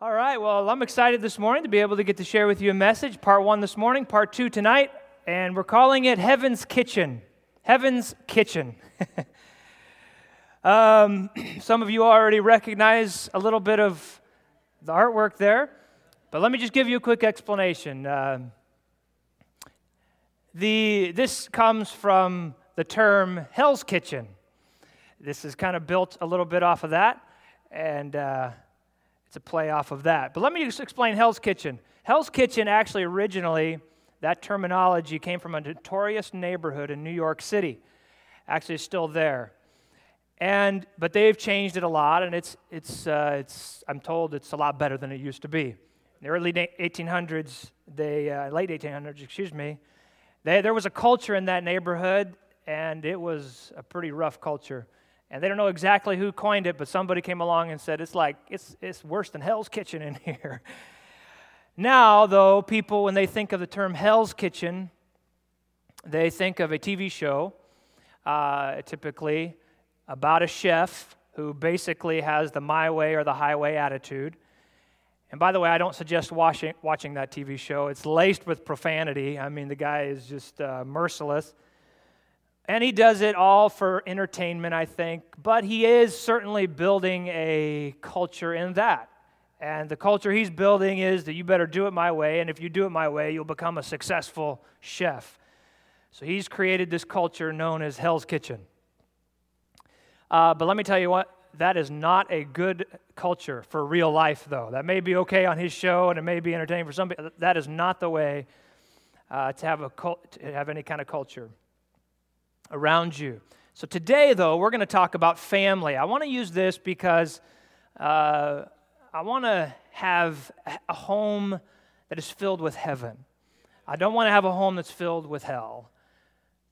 All right, well, I'm excited this morning to be able to get to share with you a message. Part one this morning, part two tonight, and we're calling it Heaven's Kitchen. Heaven's Kitchen. um, some of you already recognize a little bit of the artwork there, but let me just give you a quick explanation. Uh, the, this comes from the term Hell's Kitchen. This is kind of built a little bit off of that, and uh, it's a play off of that. But let me just explain Hell's Kitchen. Hell's Kitchen actually originally, that terminology came from a notorious neighborhood in New York City. Actually, it's still there. And, but they've changed it a lot, and it's, it's, uh, it's, I'm told it's a lot better than it used to be. In the early 1800s, they, uh, late 1800s, excuse me, they, there was a culture in that neighborhood, and it was a pretty rough culture. And they don't know exactly who coined it, but somebody came along and said, it's like, it's, it's worse than Hell's Kitchen in here. now, though, people, when they think of the term Hell's Kitchen, they think of a TV show, uh, typically about a chef who basically has the my way or the highway attitude. And by the way, I don't suggest watching, watching that TV show. It's laced with profanity. I mean, the guy is just uh, merciless. And he does it all for entertainment, I think, but he is certainly building a culture in that. And the culture he's building is that you better do it my way, and if you do it my way, you'll become a successful chef. So he's created this culture known as Hell's Kitchen. Uh, but let me tell you what, that is not a good culture for real life, though. That may be okay on his show and it may be entertaining for some people. That is not the way uh, to, have a cult, to have any kind of culture around you. So today, though, we're going to talk about family. I want to use this because uh, I want to have a home that is filled with heaven. I don't want to have a home that's filled with hell.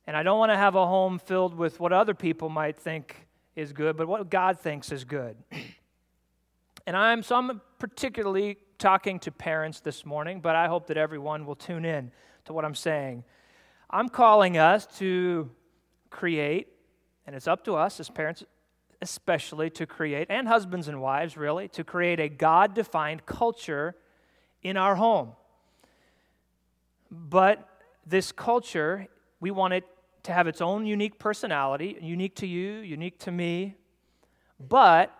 And I don't want to have a home filled with what other people might think is good, but what God thinks is good. and I'm so I'm particularly talking to parents this morning, but I hope that everyone will tune in to what I'm saying. I'm calling us to create, and it's up to us as parents especially to create, and husbands and wives really, to create a God defined culture in our home. But this culture, we want it to have its own unique personality, unique to you, unique to me, but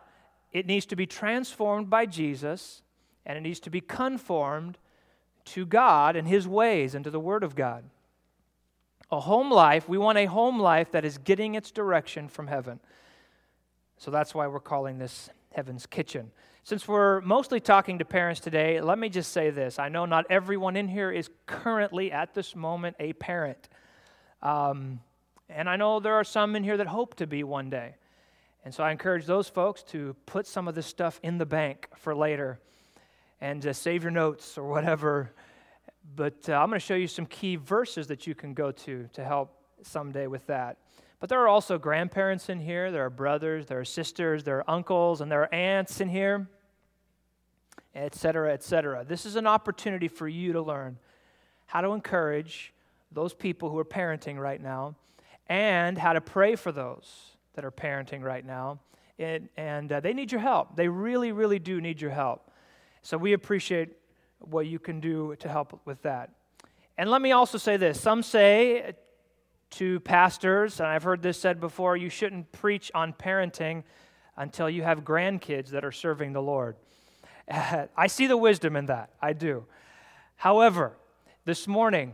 it needs to be transformed by Jesus and it needs to be conformed to God and His ways and to the Word of God. A home life, we want a home life that is getting its direction from heaven. So that's why we're calling this Heaven's Kitchen. Since we're mostly talking to parents today, let me just say this. I know not everyone in here is currently at this moment a parent. Um, and I know there are some in here that hope to be one day. And so I encourage those folks to put some of this stuff in the bank for later and uh, save your notes or whatever but uh, I'm going to show you some key verses that you can go to to help someday with that. But there are also grandparents in here, there are brothers, there are sisters, there are uncles, and there are aunts in here, etc., etc. This is an opportunity for you to learn how to encourage those people who are parenting right now and how to pray for those that are parenting right now. And, and uh, they need your help. They really, really do need your help. So we appreciate what you can do to help with that. And let me also say this some say to pastors, and I've heard this said before, you shouldn't preach on parenting until you have grandkids that are serving the Lord. I see the wisdom in that, I do. However, this morning,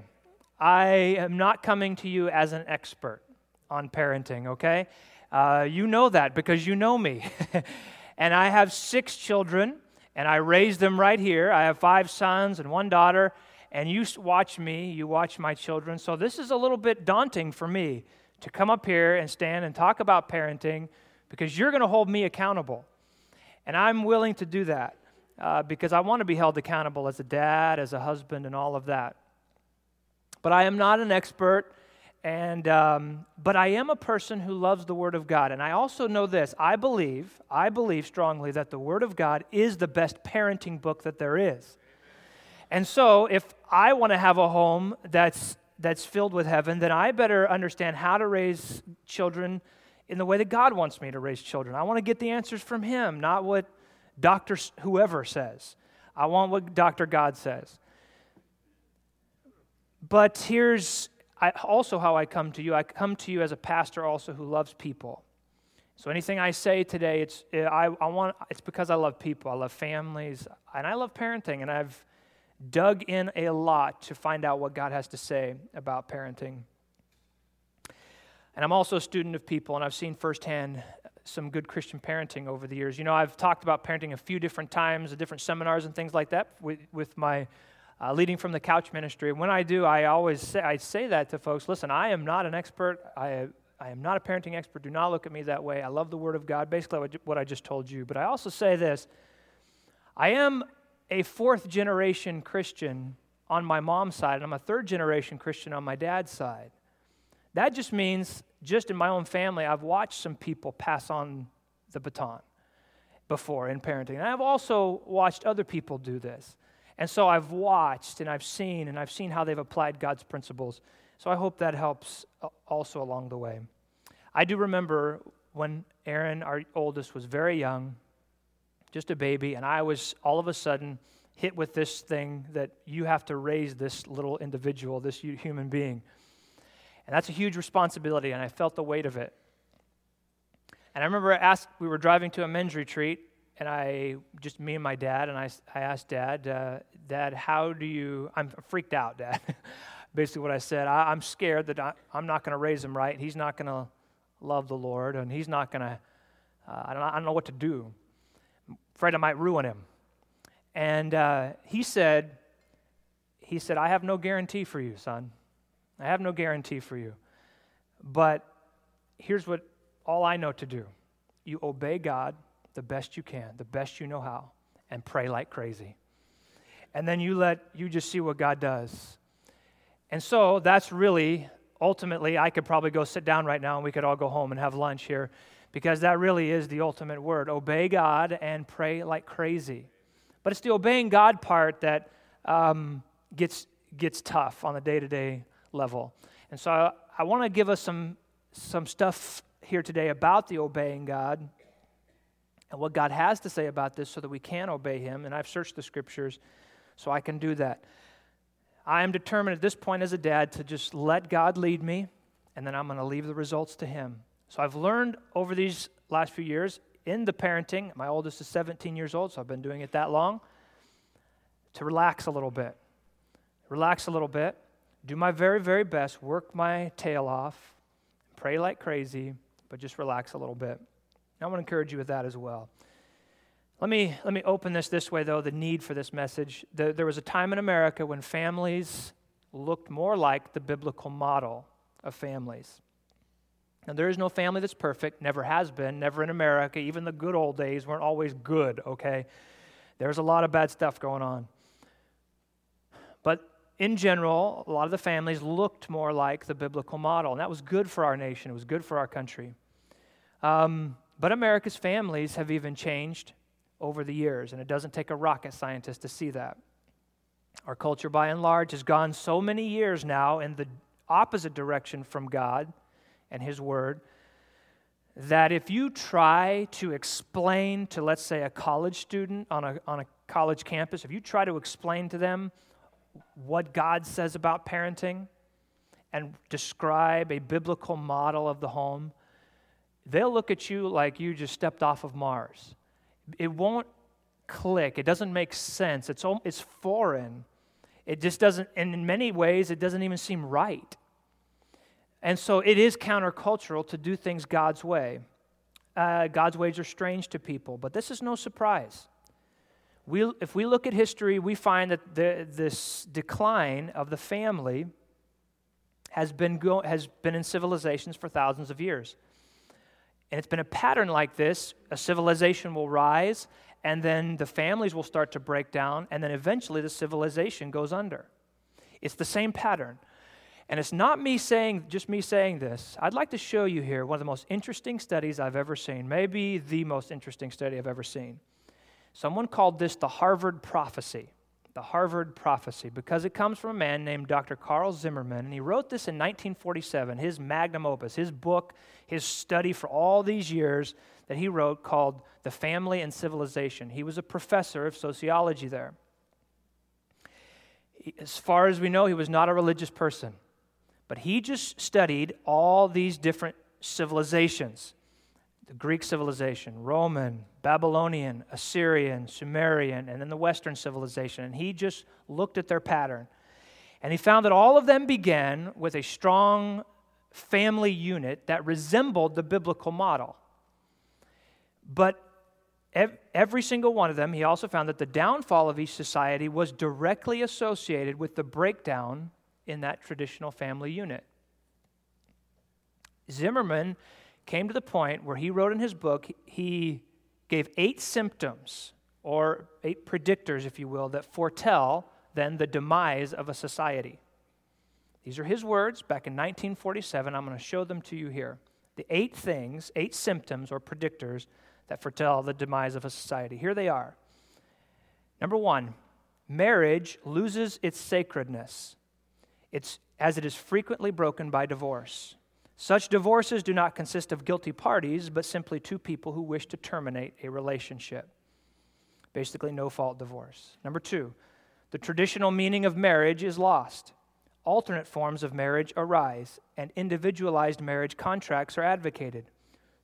I am not coming to you as an expert on parenting, okay? Uh, you know that because you know me. and I have six children and I raised them right here. I have five sons and one daughter, and you watch me, you watch my children. So this is a little bit daunting for me to come up here and stand and talk about parenting because you're going to hold me accountable. And I'm willing to do that uh, because I want to be held accountable as a dad, as a husband, and all of that. But I am not an expert. And, um, but I am a person who loves the Word of God. And I also know this I believe, I believe strongly that the Word of God is the best parenting book that there is. And so if I want to have a home that's, that's filled with heaven, then I better understand how to raise children in the way that God wants me to raise children. I want to get the answers from Him, not what Dr. whoever says. I want what Dr. God says. But here's also how I come to you. I come to you as a pastor also who loves people. So anything I say today, it's eh, I, I want it's because I love people. I love families, and I love parenting, and I've dug in a lot to find out what God has to say about parenting. And I'm also a student of people, and I've seen firsthand some good Christian parenting over the years. You know, I've talked about parenting a few different times, at different seminars and things like that with, with my uh, leading from the couch ministry. When I do, I always say, I say that to folks listen, I am not an expert. I, I am not a parenting expert. Do not look at me that way. I love the Word of God, basically what I just told you. But I also say this I am a fourth generation Christian on my mom's side, and I'm a third generation Christian on my dad's side. That just means, just in my own family, I've watched some people pass on the baton before in parenting. And I've also watched other people do this. And so I've watched and I've seen and I've seen how they've applied God's principles. So I hope that helps also along the way. I do remember when Aaron, our oldest, was very young, just a baby, and I was all of a sudden hit with this thing that you have to raise this little individual, this human being. And that's a huge responsibility, and I felt the weight of it. And I remember asked, we were driving to a men's retreat, and I, just me and my dad, and I, I asked Dad, uh, Dad, how do you, I'm freaked out, Dad. Basically, what I said, I, am scared that I, am not going to raise him right. He's not going to love the Lord, and he's not going to, uh, I, don't, I don't know what to do. I'm afraid I might ruin him. And uh, he said, he said, I have no guarantee for you, son. I have no guarantee for you. But here's what all I know to do you obey God the best you can, the best you know how, and pray like crazy. And then you let you just see what God does. And so that's really ultimately I could probably go sit down right now and we could all go home and have lunch here because that really is the ultimate word. Obey God and pray like crazy. But it's the obeying God part that um, gets gets tough on the day to day level. And so I, I want to give us some, some stuff here today about the obeying God and what God has to say about this so that we can obey Him. And I've searched the scriptures so I can do that. I am determined at this point as a dad to just let God lead me, and then I'm going to leave the results to Him. So I've learned over these last few years in the parenting, my oldest is 17 years old, so I've been doing it that long, to relax a little bit. Relax a little bit do my very, very best, work my tail off, pray like crazy, but just relax a little bit. I want to encourage you with that as well. Let me, let me open this this way, though the need for this message. The, there was a time in America when families looked more like the biblical model of families. Now, there is no family that's perfect, never has been, never in America. Even the good old days weren't always good, okay? There's a lot of bad stuff going on. But in general, a lot of the families looked more like the biblical model, and that was good for our nation. It was good for our country. Um, but America's families have even changed over the years, and it doesn't take a rocket scientist to see that. Our culture, by and large, has gone so many years now in the opposite direction from God and His Word that if you try to explain to, let's say, a college student on a, on a college campus, if you try to explain to them what God says about parenting and describe a biblical model of the home, they'll look at you like you just stepped off of Mars. It won't click, it doesn't make sense, it's, it's foreign. It just doesn't, and in many ways, it doesn't even seem right. And so it is countercultural to do things God's way. Uh, God's ways are strange to people, but this is no surprise we, if we look at history, we find that the, this decline of the family has been, go, has been in civilizations for thousands of years. And it's been a pattern like this. A civilization will rise, and then the families will start to break down, and then eventually the civilization goes under. It's the same pattern. And it's not me saying, just me saying this. I'd like to show you here one of the most interesting studies I've ever seen, maybe the most interesting study I've ever seen. Someone called this the Harvard prophecy. The Harvard prophecy, because it comes from a man named Dr. Carle Zimmerman, and he wrote this in 1947, his magnum opus, his book, his study for all these years that he wrote called The Family and Civilization. He was a professor of sociology there. As far as we know, he was not a religious person, but he just studied all these different civilizations the Greek civilization, Roman, Babylonian, Assyrian, Sumerian, and then the Western civilization. And he just looked at their pattern. And he found that all of them began with a strong family unit that resembled the biblical model. But every single one of them, he also found that the downfall of each society was directly associated with the breakdown in that traditional family unit. Zimmerman came to the point where he wrote in his book, he gave eight symptoms, or eight predictors, if you will, that foretell then the demise of a society. These are his words back in 1947. I'm going to show them to you here. The eight things, eight symptoms or predictors that foretell the demise of a society. Here they are. Number one, marriage loses its sacredness. It's as it is frequently broken by divorce. Such divorces do not consist of guilty parties, but simply two people who wish to terminate a relationship. Basically, no fault divorce. Number two, the traditional meaning of marriage is lost. Alternate forms of marriage arise, and individualized marriage contracts are advocated.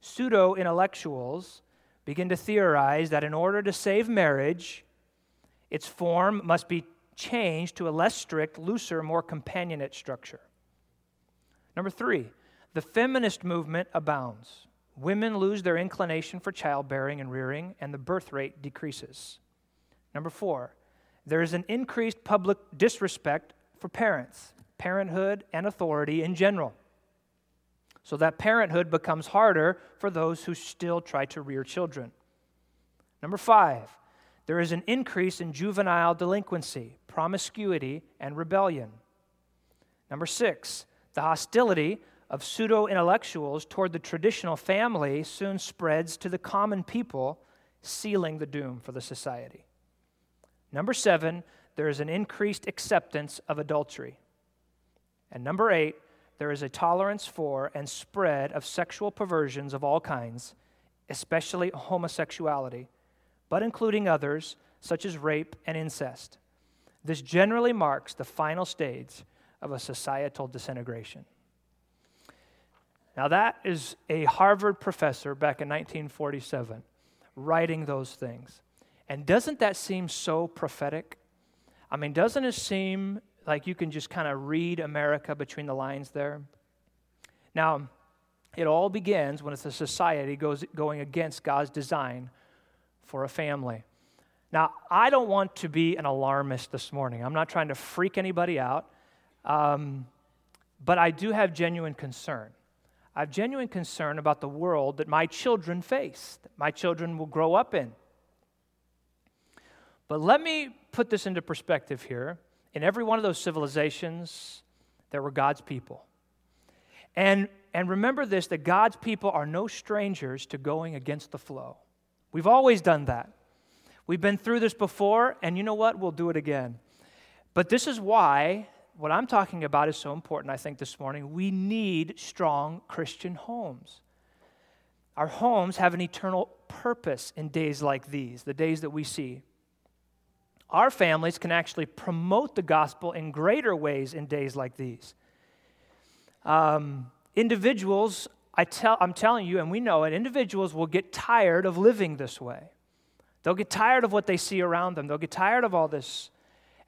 Pseudo intellectuals begin to theorize that in order to save marriage, its form must be changed to a less strict, looser, more companionate structure. Number three, the feminist movement abounds. Women lose their inclination for childbearing and rearing, and the birth rate decreases. Number four, there is an increased public disrespect for parents, parenthood, and authority in general. So that parenthood becomes harder for those who still try to rear children. Number five, there is an increase in juvenile delinquency, promiscuity, and rebellion. Number six, the hostility of pseudo intellectuals toward the traditional family soon spreads to the common people, sealing the doom for the society. Number seven, there is an increased acceptance of adultery. And number eight, there is a tolerance for and spread of sexual perversions of all kinds, especially homosexuality, but including others such as rape and incest. This generally marks the final stage of a societal disintegration. Now, that is a Harvard professor back in 1947 writing those things. And doesn't that seem so prophetic? I mean, doesn't it seem like you can just kind of read America between the lines there? Now, it all begins when it's a society goes going against God's design for a family. Now, I don't want to be an alarmist this morning. I'm not trying to freak anybody out, um, but I do have genuine concern. I have genuine concern about the world that my children face, that my children will grow up in. But let me put this into perspective here. In every one of those civilizations, there were God's people. And, and remember this that God's people are no strangers to going against the flow. We've always done that. We've been through this before, and you know what? We'll do it again. But this is why what I'm talking about is so important, I think, this morning. We need strong Christian homes. Our homes have an eternal purpose in days like these, the days that we see. Our families can actually promote the gospel in greater ways in days like these. Um, individuals, I tell, I'm telling you, and we know it, individuals will get tired of living this way. They'll get tired of what they see around them. They'll get tired of all this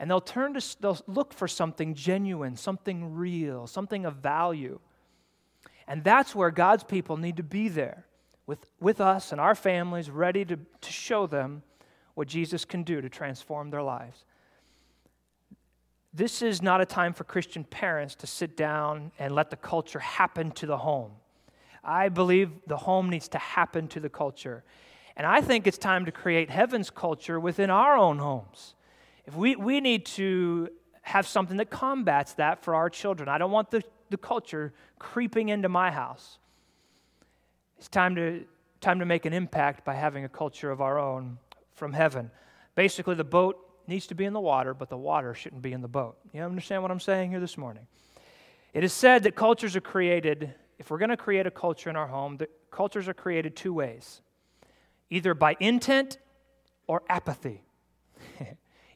and they'll turn to they'll look for something genuine, something real, something of value. And that's where God's people need to be there with, with us and our families, ready to, to show them what Jesus can do to transform their lives. This is not a time for Christian parents to sit down and let the culture happen to the home. I believe the home needs to happen to the culture. And I think it's time to create heaven's culture within our own homes. If we, we need to have something that combats that for our children. I don't want the, the culture creeping into my house. It's time to, time to make an impact by having a culture of our own from heaven. Basically, the boat needs to be in the water, but the water shouldn't be in the boat. You understand what I'm saying here this morning? It is said that cultures are created, if we're going to create a culture in our home, the cultures are created two ways either by intent or apathy.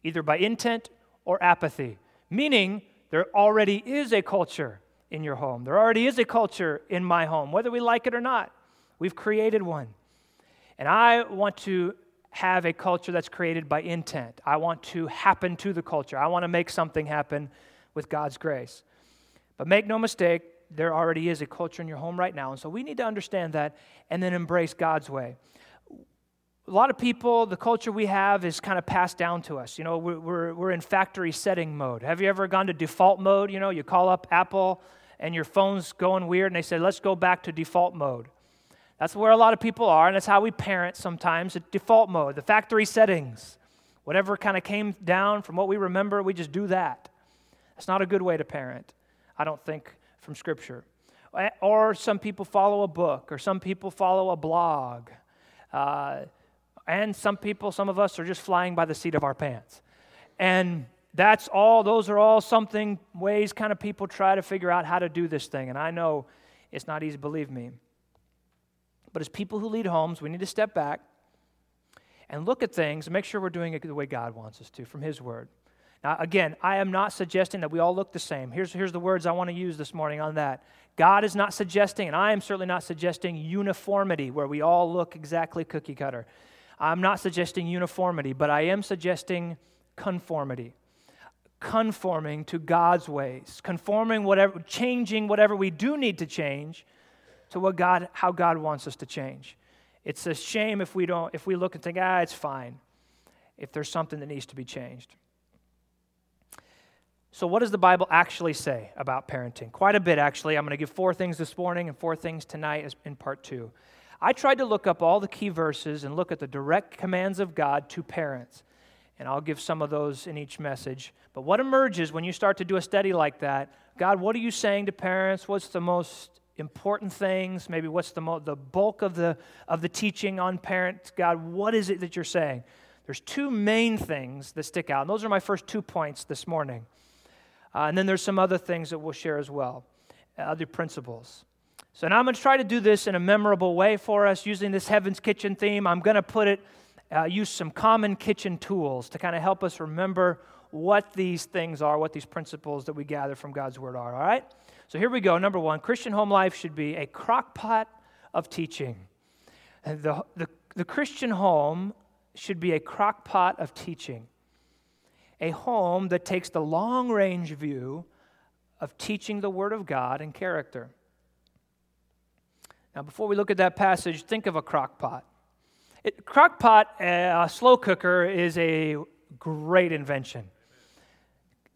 Either by intent or apathy, meaning there already is a culture in your home. There already is a culture in my home, whether we like it or not. We've created one. And I want to have a culture that's created by intent. I want to happen to the culture. I want to make something happen with God's grace. But make no mistake, there already is a culture in your home right now. And so we need to understand that and then embrace God's way. A lot of people, the culture we have is kind of passed down to us. You know, we're, we're, in factory setting mode. Have you ever gone to default mode? You know, you call up Apple and your phone's going weird and they say, let's go back to default mode. That's where a lot of people are, and that's how we parent sometimes at default mode, the factory settings. Whatever kind of came down from what we remember, we just do that. That's not a good way to parent, I don't think, from Scripture. Eh, or some people follow a book, or some people follow a blog. Uh, and some people, some of us, are just flying by the seat of our pants. And that's all, those are all something, ways kind of people try to figure out how to do this thing. And I know it's not easy, believe me. But as people who lead homes, we need to step back and look at things and make sure we're doing it the way God wants us to from His Word. Now, again, I am not suggesting that we all look the same. Here's, here's the words I want to use this morning on that. God is not suggesting, and I am certainly not suggesting uniformity where we all look exactly cookie cutter. I'm not suggesting uniformity, but I am suggesting conformity. Conforming to God's ways, conforming whatever, changing whatever we do need to change to what God, how God wants us to change. It's a shame if we don't, if we look and think, ah, it's fine, if there's something that needs to be changed. So, what does the Bible actually say about parenting? Quite a bit, actually. I'm going to give four things this morning and four things tonight in part two. I tried to look up all the key verses and look at the direct commands of God to parents. And I'll give some of those in each message. But what emerges when you start to do a study like that? God, what are you saying to parents? What's the most important things maybe what's the, mo- the bulk of the, of the teaching on parents god what is it that you're saying there's two main things that stick out and those are my first two points this morning uh, and then there's some other things that we'll share as well other principles so now i'm going to try to do this in a memorable way for us using this heaven's kitchen theme i'm going to put it uh, use some common kitchen tools to kind of help us remember what these things are what these principles that we gather from god's word are all right so here we go. Number one Christian home life should be a crockpot of teaching. The, the, the Christian home should be a crockpot of teaching. A home that takes the long range view of teaching the Word of God and character. Now, before we look at that passage, think of a crockpot. It, crockpot, a slow cooker, is a great invention.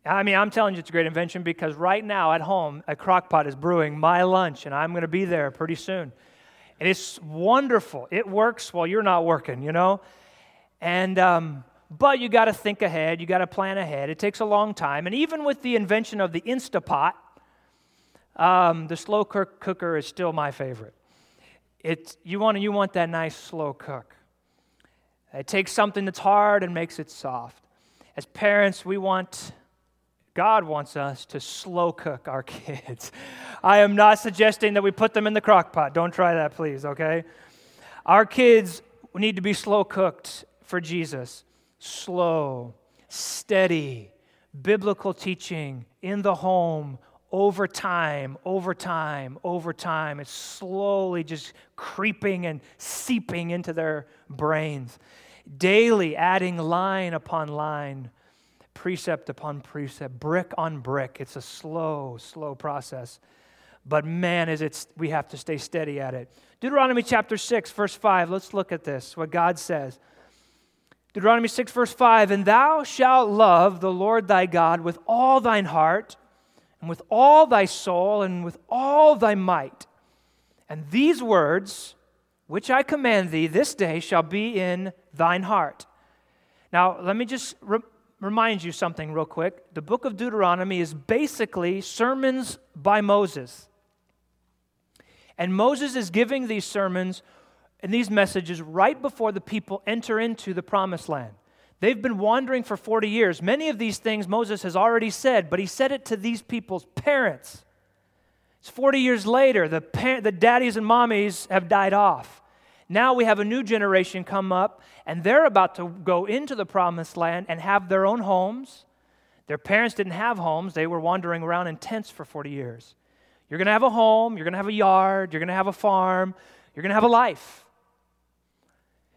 I mean, I'm telling you, it's a great invention because right now at home, a crock pot is brewing my lunch, and I'm going to be there pretty soon. And it's wonderful. It works while you're not working, you know? And, um, but you got to think ahead, you got to plan ahead. It takes a long time. And even with the invention of the Instapot, um, the slow cooker is still my favorite. You, want, you want that nice slow cook. It takes something that's hard and makes it soft. As parents, we want God wants us to slow cook our kids. I am not suggesting that we put them in the crock pot. Don't try that, please, okay? Our kids need to be slow cooked for Jesus. Slow, steady, biblical teaching in the home over time, over time, over time. It's slowly just creeping and seeping into their brains. Daily adding line upon line precept upon precept, brick on brick. It's a slow, slow process. But man, is it we have to stay steady at it. Deuteronomy chapter 6, verse 5. Let's look at this, what God says. Deuteronomy 6, verse 5 And thou shalt love the Lord thy God with all thine heart, and with all thy soul, and with all thy might. And these words, which I command thee this day, shall be in thine heart. Now, let me just re- remind you something real quick. The book of Deuteronomy is basically sermons by Moses. And Moses is giving these sermons and these messages right before the people enter into the promised land. They've been wandering for 40 years. Many of these things Moses has already said, but he said it to these people's parents. It's 40 years later, the, par- the daddies and mommies have died off. Now we have a new generation come up, and they're about to go into the promised land and have their own homes. Their parents didn't have homes, they were wandering around in tents for 40 years. You're going to have a home, you're going to have a yard, you're going to have a farm, you're going to have a life.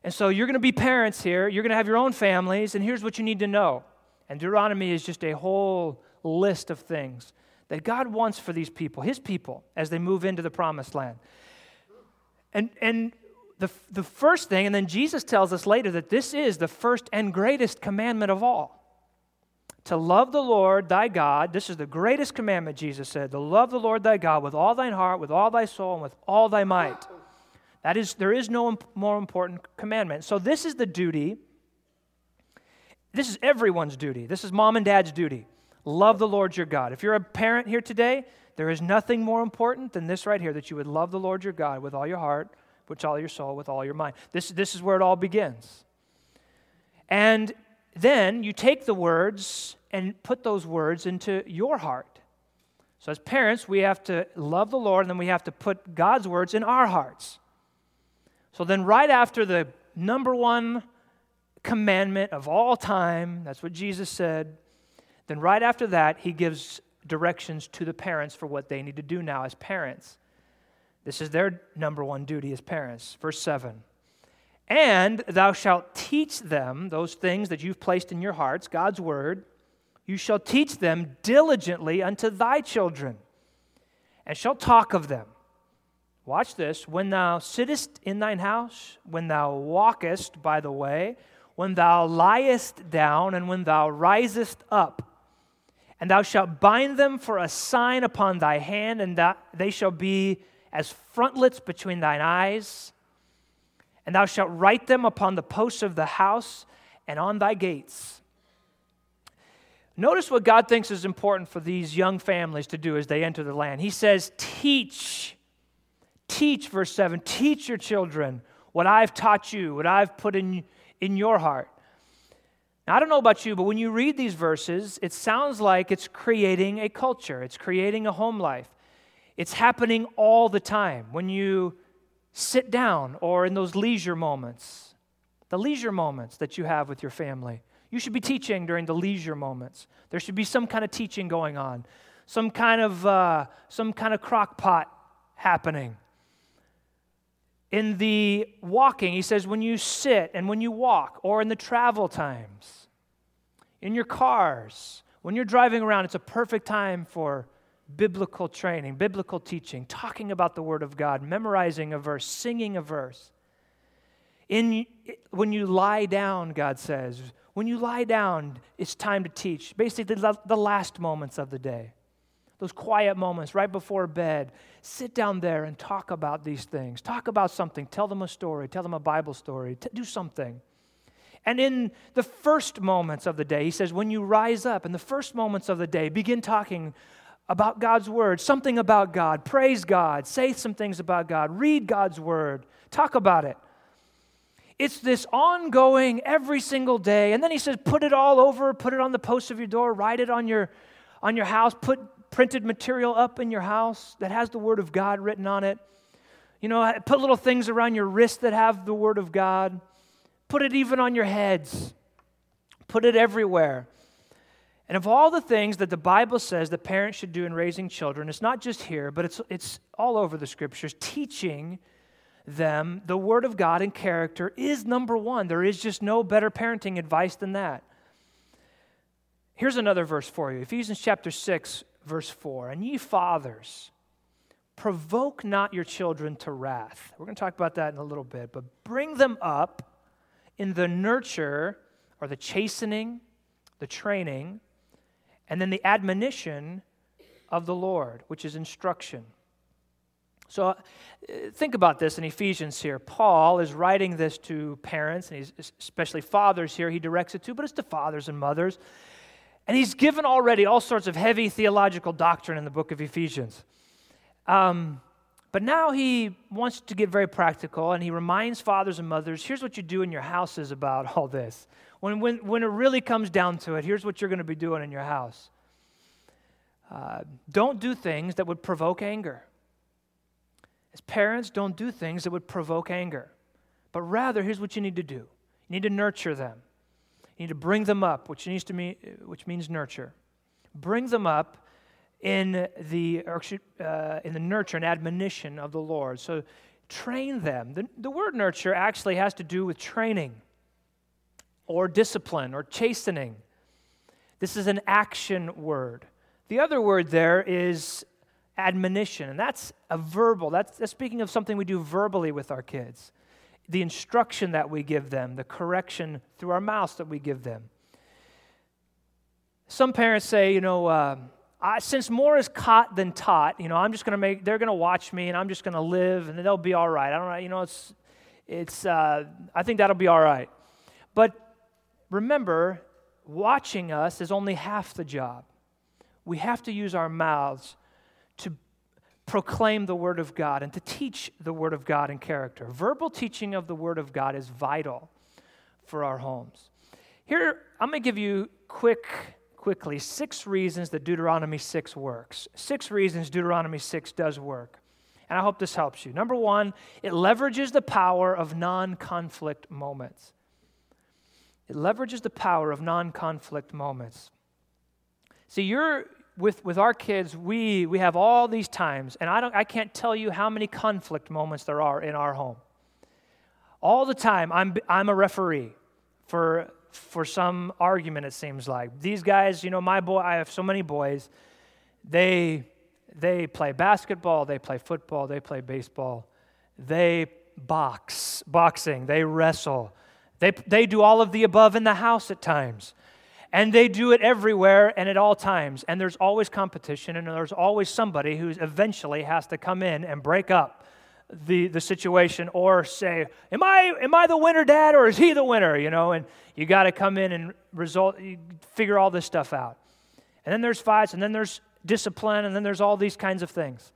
And so you're going to be parents here, you're going to have your own families, and here's what you need to know. And Deuteronomy is just a whole list of things that God wants for these people, his people, as they move into the promised land. And, and the, the first thing, and then Jesus tells us later that this is the first and greatest commandment of all to love the Lord thy God. This is the greatest commandment, Jesus said, to love the Lord thy God with all thine heart, with all thy soul, and with all thy might. That is, there is no more important commandment. So, this is the duty. This is everyone's duty. This is mom and dad's duty. Love the Lord your God. If you're a parent here today, there is nothing more important than this right here that you would love the Lord your God with all your heart, with all your soul, with all your mind. This, this is where it all begins. And then you take the words and put those words into your heart. So, as parents, we have to love the Lord and then we have to put God's words in our hearts. So, then right after the number one commandment of all time, that's what Jesus said, then right after that, he gives directions to the parents for what they need to do now as parents. This is their number one duty as parents. Verse 7 And thou shalt teach them those things that you've placed in your hearts, God's word. You shall teach them diligently unto thy children, and shalt talk of them. Watch this. When thou sittest in thine house, when thou walkest by the way, when thou liest down, and when thou risest up. And thou shalt bind them for a sign upon thy hand, and they shall be as frontlets between thine eyes. And thou shalt write them upon the posts of the house and on thy gates. Notice what God thinks is important for these young families to do as they enter the land. He says, Teach, teach, verse 7, teach your children what I've taught you, what I've put in, in your heart. Now, I don't know about you, but when you read these verses, it sounds like it's creating a culture, it's creating a home life. It's happening all the time when you sit down or in those leisure moments, the leisure moments that you have with your family. You should be teaching during the leisure moments. There should be some kind of teaching going on, some kind of, uh, some kind of crock pot happening. In the walking, he says, when you sit and when you walk, or in the travel times, in your cars, when you're driving around, it's a perfect time for biblical training, biblical teaching, talking about the Word of God, memorizing a verse, singing a verse. In, when you lie down, God says, when you lie down, it's time to teach. Basically, the, the last moments of the day, those quiet moments right before bed, sit down there and talk about these things. Talk about something. Tell them a story. Tell them a Bible story. T- do something. And in the first moments of the day, he says, when you rise up, in the first moments of the day, begin talking about God's word, something about God, praise God, say some things about God, read God's word, talk about it. It's this ongoing every single day. And then he says, put it all over, put it on the post of your door, write it on your, on your house, put printed material up in your house that has the word of God written on it. You know, put little things around your wrist that have the word of God. Put it even on your heads. Put it everywhere. And of all the things that the Bible says that parents should do in raising children, it's not just here, but it's, it's all over the scriptures. Teaching them the Word of God and character is number one. There is just no better parenting advice than that. Here's another verse for you Ephesians chapter 6, verse 4. And ye fathers, provoke not your children to wrath. We're going to talk about that in a little bit, but bring them up in the nurture or the chastening, the training and then the admonition of the Lord, which is instruction. So uh, think about this in Ephesians here. Paul is writing this to parents, and he's especially fathers here, he directs it to, but it's to fathers and mothers. And he's given already all sorts of heavy theological doctrine in the book of Ephesians. Um, But now he wants to get very practical and he reminds fathers and mothers here's what you do in your houses about all this. When, when, when it really comes down to it, here's what you're going to be doing in your house. Uh, don't do things that would provoke anger. As parents, don't do things that would provoke anger. But rather, here's what you need to do you need to nurture them. You need to bring them up, which, needs to mean, which means nurture. Bring them up in the, uh, in the nurture and admonition of the Lord. So train them. The, the word nurture actually has to do with training or discipline or chastening. This is an action word. The other word there is admonition, and that's a verbal. That's, that's speaking of something we do verbally with our kids. The instruction that we give them, the correction through our mouths that we give them. Some parents say, you know, uh, I, since more is caught than taught, you know, I'm just going to make, they're going to watch me and I'm just going to live and they'll be all right. I don't know, you know, it's, it's, uh, I think that'll be all right. But remember, watching us is only half the job. We have to use our mouths to proclaim the Word of God and to teach the Word of God in character. Verbal teaching of the Word of God is vital for our homes. Here, I'm going to give you quick quickly six reasons that Deuteronomy 6 works. Six reasons Deuteronomy 6 does work. And I hope this helps you. Number one, it leverages the power of non conflict moments. It leverages the power of non conflict moments. See, you're, with, with our kids, we, we have all these times, and I, don't, I can't tell you how many conflict moments there are in our home. All the time, I'm, I'm a referee for for some argument, it seems like. These guys, you know, my boy, I have so many boys, they, they play basketball, they play football, they play baseball, they box, boxing, they wrestle. They, they do all of the above in the house at times. And they do it everywhere and at all times. And there's always competition, and there's always somebody who eventually has to come in and break up the, the situation or say, am I, am I the winner, Dad, or is he the winner? You know, and you got to come in and result, figure all this stuff out. And then there's fights, and then there's discipline, and then there's all these kinds of things.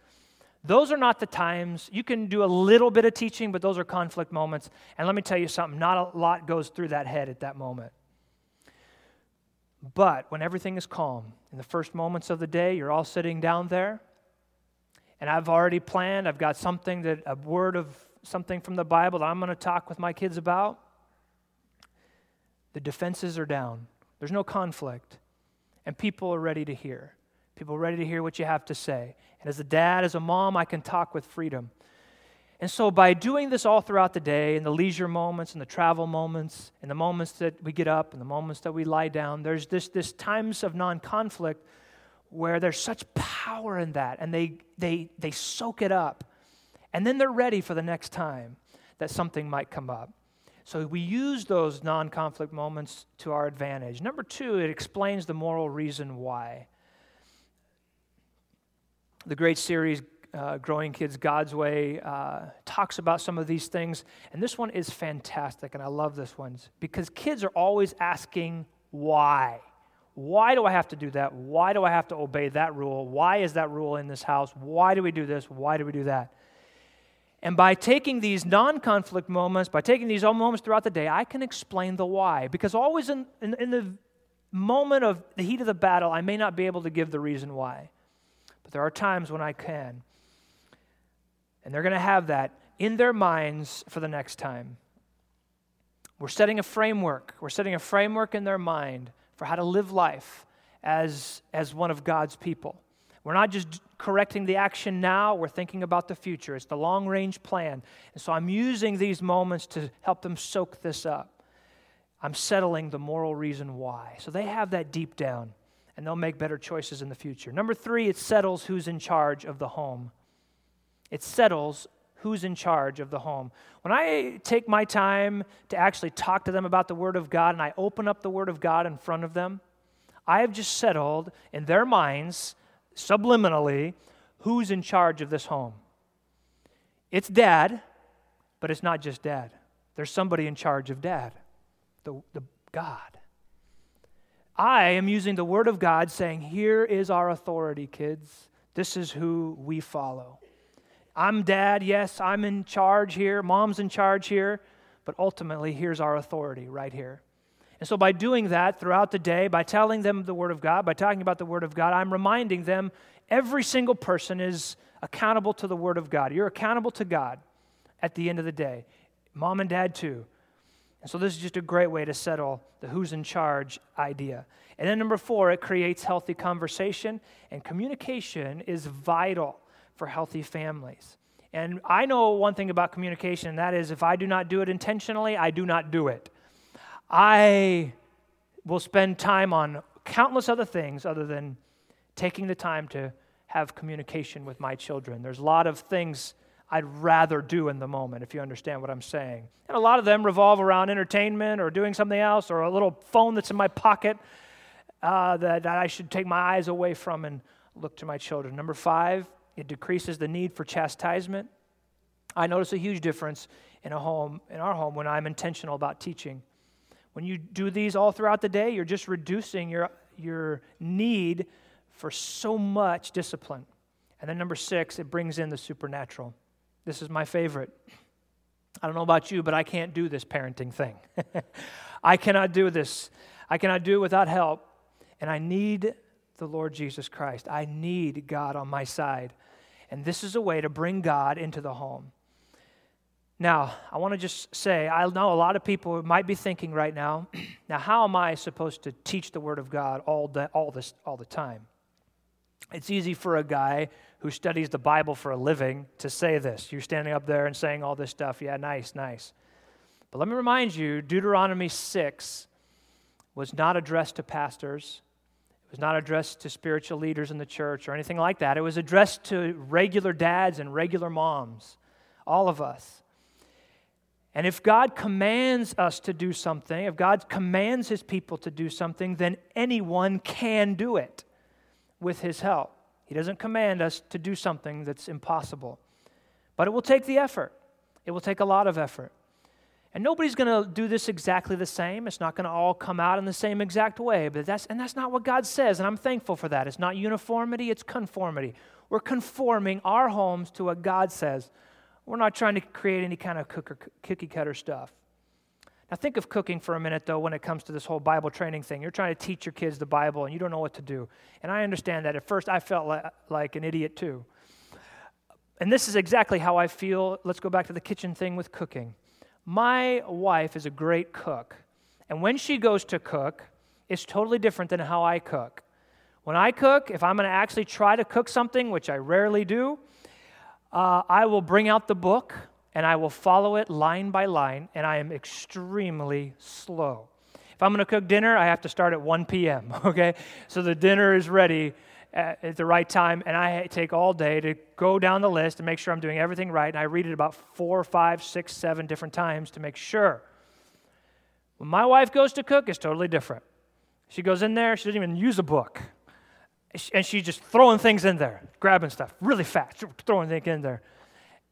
Those are not the times. You can do a little bit of teaching, but those are conflict moments. And let me tell you something not a lot goes through that head at that moment. But when everything is calm, in the first moments of the day, you're all sitting down there, and I've already planned, I've got something that, a word of something from the Bible that I'm going to talk with my kids about. The defenses are down, there's no conflict, and people are ready to hear. People are ready to hear what you have to say. And as a dad, as a mom, I can talk with freedom. And so, by doing this all throughout the day, in the leisure moments, in the travel moments, in the moments that we get up, in the moments that we lie down, there's this, this times of non conflict where there's such power in that and they, they, they soak it up. And then they're ready for the next time that something might come up. So we use those non conflict moments to our advantage. Number two, it explains the moral reason why. The great series, uh, Growing Kids God's Way, uh, talks about some of these things. And this one is fantastic, and I love this one because kids are always asking why. Why do I have to do that? Why do I have to obey that rule? Why is that rule in this house? Why do we do this? Why do we do that? And by taking these non conflict moments, by taking these moments throughout the day, I can explain the why. Because always in, in, in, the moment of the heat of the battle, I may not be able to give the reason why. But there are times when I can. And they're going to have that in their minds for the next time. We're setting a framework. We're setting a framework in their mind for how to live life as, as one of God's people. We're not just correcting the action now, we're thinking about the future. It's the long range plan. And so I'm using these moments to help them soak this up. I'm settling the moral reason why. So they have that deep down, and they'll make better choices in the future. Number three, it settles who's in charge of the home. It settles who's in charge of the home. When I take my time to actually talk to them about the Word of God and I open up the Word of God in front of them, I have just settled in their minds, subliminally, who's in charge of this home. It's dad, but it's not just dad. There's somebody in charge of dad, the, the God. I am using the Word of God saying, Here is our authority, kids. This is who we follow. I'm dad, yes, I'm in charge here, mom's in charge here, but ultimately, here's our authority right here. And so, by doing that throughout the day, by telling them the Word of God, by talking about the Word of God, I'm reminding them every single person is accountable to the Word of God. You're accountable to God at the end of the day. Mom and dad, too. And so, this is just a great way to settle the who's in charge idea. And then, number four, it creates healthy conversation, and communication is vital for healthy families. And I know one thing about communication, and that is if I do not do it intentionally, I do not do it. I will spend time on countless other things other than taking the time to have communication with my children. There's a lot of things I'd rather do in the moment, if you understand what I'm saying. And a lot of them revolve around entertainment or doing something else or a little phone that's in my pocket uh, that, that I should take my eyes away from and look to my children. Number five, it decreases the need for chastisement. I notice a huge difference in a home, in our home, when I'm intentional about teaching. When you do these all throughout the day, you're just reducing your, your need for so much discipline. And then number six, it brings in the supernatural. This is my favorite. I don't know about you, but I can't do this parenting thing. I cannot do this. I cannot do it without help. And I need the Lord Jesus Christ. I need God on my side. And this is a way to bring God into the home. Now, I want to just say, I know a lot of people might be thinking right now, now, how am I supposed to teach the Word of God all, the, all, this, all the time? It's easy for a guy who studies the Bible for a living to say this. You're standing up there and saying all this stuff. Yeah, nice, nice. But let me remind you Deuteronomy 6 was not addressed to pastors, was not addressed to spiritual leaders in the church or anything like that. It was addressed to regular dads and regular moms, all of us. And if God commands us to do something, if God commands his people to do something, then anyone can do it with his help. He doesn't command us to do something that's impossible. But it will take the effort, it will take a lot of effort. And nobody's going to do this exactly the same. It's not going to all come out in the same exact way. But that's, and that's not what God says. And I'm thankful for that. It's not uniformity, it's conformity. We're conforming our homes to what God says. We're not trying to create any kind of cookie cutter stuff. Now, think of cooking for a minute, though, when it comes to this whole Bible training thing. You're trying to teach your kids the Bible and you don't know what to do. And I understand that. At first, I felt like, like an idiot, too. And this is exactly how I feel. Let's go back to the kitchen thing with cooking. My wife is a great cook. And when she goes to cook, it's totally different than how I cook. When I cook, if I'm going to actually try to cook something, which I rarely do, uh, I will bring out the book and I will follow it line by line, and I am extremely slow. If I'm going to cook dinner, I have to start at 1 p.m., okay? So the dinner is ready at, at the right time, and I take all day to go down the list and make sure I'm doing everything right. And I read it about four, five, six, seven different times to make sure. When my wife goes to cook, it's totally different. She goes in there, she doesn't even use a book. And she's just throwing things in there, grabbing stuff really fast, throwing things in there.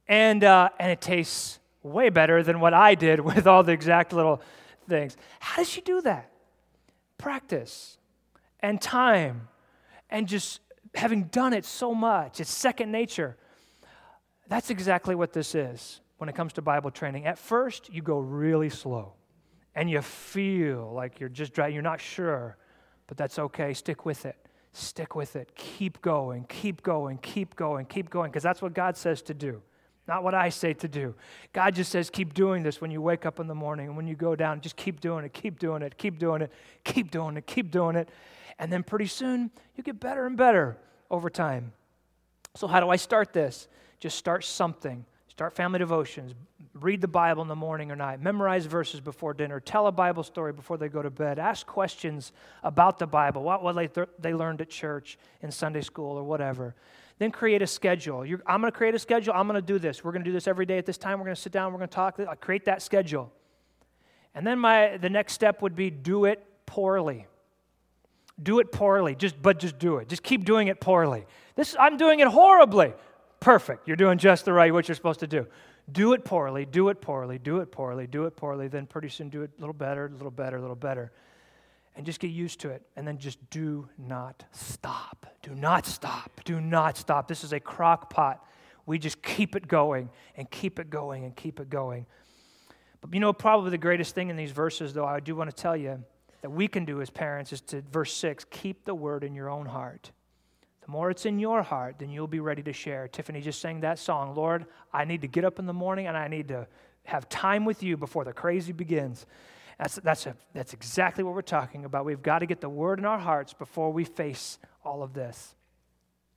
And, uh, and it tastes way better than what I did with all the exact little things. How does she do that? Practice and time and just having done it so much, it's second nature. That's exactly what this is when it comes to Bible training. At first, you go really slow and you feel like you're just driving, you're not sure, but that's okay. Stick with it. Stick with it. Keep going, keep going, keep going, keep going, because that's what God says to do, not what I say to do. God just says, keep doing this when you wake up in the morning and when you go down. Just keep doing it, keep doing it, keep doing it, keep doing it, keep doing it. And then pretty soon, you get better and better over time. So, how do I start this? Just start something. Start family devotions. Read the Bible in the morning or night. Memorize verses before dinner. Tell a Bible story before they go to bed. Ask questions about the Bible, what, what they, th- they learned at church, in Sunday school, or whatever. Then create a schedule. You're, I'm going to create a schedule. I'm going to do this. We're going to do this every day at this time. We're going to sit down. We're going to talk. I'll create that schedule. And then my, the next step would be do it poorly. Do it poorly, just but just do it. Just keep doing it poorly. This I'm doing it horribly. Perfect. You're doing just the right what you're supposed to do. Do it poorly, do it poorly, do it poorly, do it poorly, then pretty soon do it a little better, a little better, a little better. And just get used to it. And then just do not stop. Do not stop. Do not stop. This is a crock pot We just keep it going and keep it going and keep it going. But you know, probably the greatest thing in these verses, though, I do want to tell you that we can do as parents is to, verse 6, keep the word in your own heart. The more it's in your heart, then you'll be ready to share. Tiffany just sang that song Lord, I need to get up in the morning and I need to have time with you before the crazy begins. That's, that's, a, that's exactly what we're talking about. We've got to get the word in our hearts before we face all of this.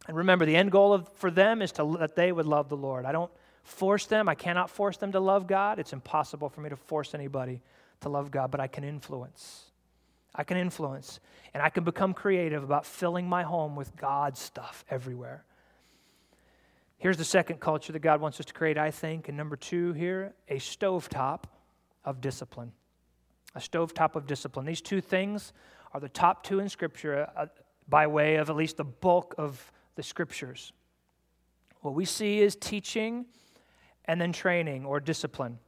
And remember, the end goal of, for them is to, that they would love the Lord. I don't force them. I cannot force them to love God. It's impossible for me to force anybody to love God, but I can influence. I can influence. And I can become creative about filling my home with God's stuff everywhere. Here's the second culture that God wants us to create, I think. And number two here, a stovetop of discipline. A stovetop of discipline. These two things are the top two in Scripture uh, by way of at least the bulk of the Scriptures. What we see is teaching and then training or discipline.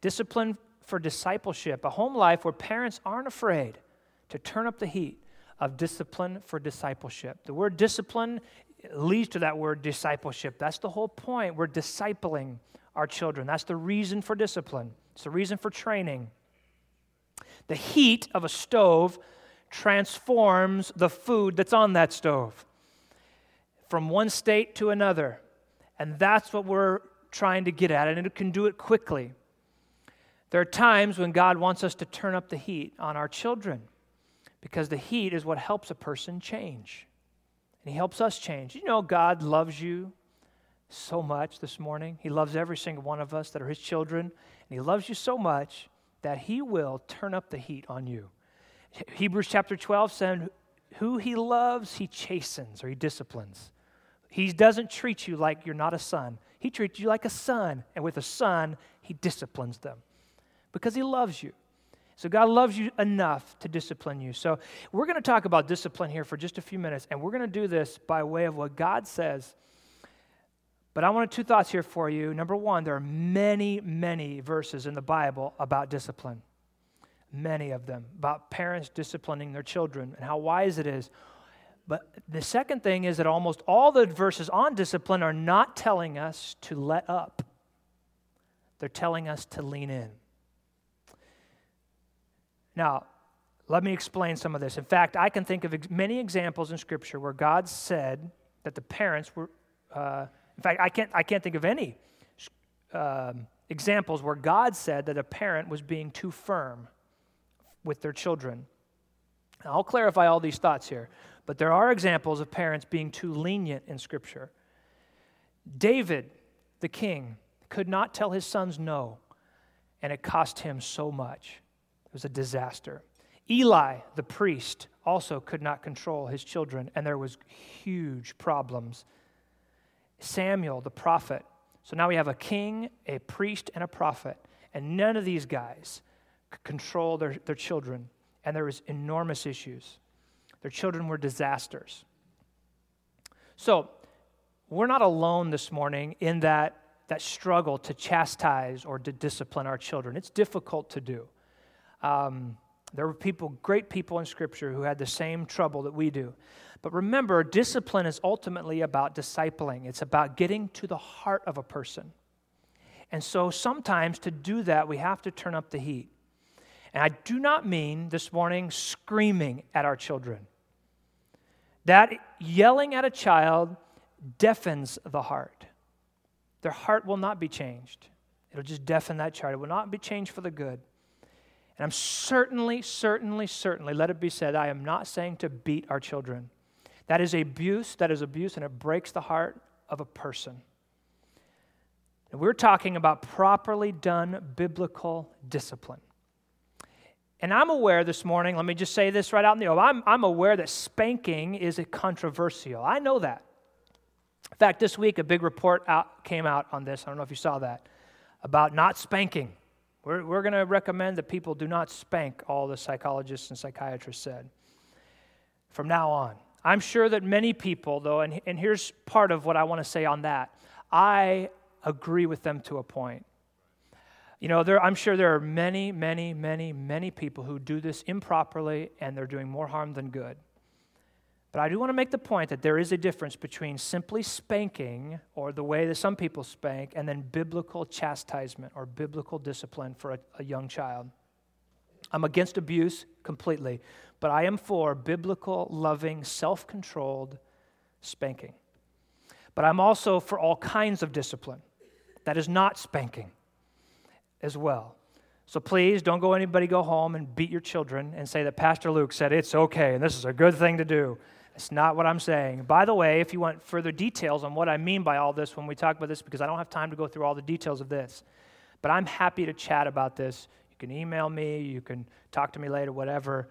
Discipline for discipleship, a home life where parents aren't afraid to turn up the heat of discipline for discipleship. The word discipline leads to that word discipleship. That's the whole point. We're discipling our children. That's the reason for discipline, it's the reason for training. The heat of a stove transforms the food that's on that stove from one state to another. And that's what we're trying to get at, and it can do it quickly. There are times when God wants us to turn up the heat on our children because the heat is what helps a person change. And He helps us change. You know, God loves you so much this morning. He loves every single one of us that are His children, and He loves you so much that He will turn up the heat on you. Hebrews chapter 12 said, Who He loves, He chastens or He disciplines. He doesn't treat you like you're not a son. He treats you like a son, and with a son, He disciplines them because He loves you. So God loves you enough to discipline you. So we're going to talk about discipline here for just a few minutes, and we're going to do this by way of what God says. But I want two thoughts here for you. Number one, there are many, many verses in the Bible about discipline. Many of them about parents disciplining their children and how wise it is. But the second thing is that almost all the verses on discipline are not telling us to let up, they're telling us to lean in. Now, let me explain some of this. In fact, I can think of many examples in Scripture where God said that the parents were, uh, in fact, I can't, I can't think of any um, examples where God said that a parent was being too firm with their children. Now, I'll clarify all these thoughts here, but there are examples of parents being too lenient in Scripture. David, the king, could not tell his sons no, and it cost him so much was a disaster. Eli, the priest, also could not control his children, and there was huge problems. Samuel, the prophet. So now we have a king, a priest, and a prophet, and none of these guys could control their, their children, and there was enormous issues. Their children were disasters. So we're not alone this morning in that, that struggle to chastise or to discipline our children. It's difficult to do. Um, there were people, great people in Scripture, who had the same trouble that we do. But remember, discipline is ultimately about discipling, it's about getting to the heart of a person. And so sometimes to do that, we have to turn up the heat. And I do not mean this morning screaming at our children. That yelling at a child deafens the heart. Their heart will not be changed. It'll just deafen that child. It will not be changed for the good. And I'm certainly, certainly, certainly, let it be said, I am not saying to beat our children. That is abuse, that is abuse, and it breaks the heart of a person. And we're talking about properly done biblical discipline. And I'm aware this morning, let me just say this right out in the open, I'm, I'm aware that spanking is a controversial. I know that. In fact, this week a big report out, came out on this. I don't know if you saw that, about not spanking. We're, we're going to recommend that people do not spank all the psychologists and psychiatrists said from now on. I'm sure that many people, though, and, and here's part of what I want to say on that I agree with them to a point. You know, there, I'm sure there are many, many, many, many people who do this improperly and they're doing more harm than good. But I do want to make the point that there is a difference between simply spanking, or the way that some people spank, and then biblical chastisement or biblical discipline for a, a young child. I'm against abuse completely, but I am for biblical, loving, self controlled spanking. But I'm also for all kinds of discipline that is not spanking as well. So please don't go anybody go home and beat your children and say that Pastor Luke said it's okay and this is a good thing to do. It's not what I'm saying. By the way, if you want further details on what I mean by all this when we talk about this, because I don't have time to go through all the details of this, but I'm happy to chat about this. You can email me, you can talk to me later, whatever.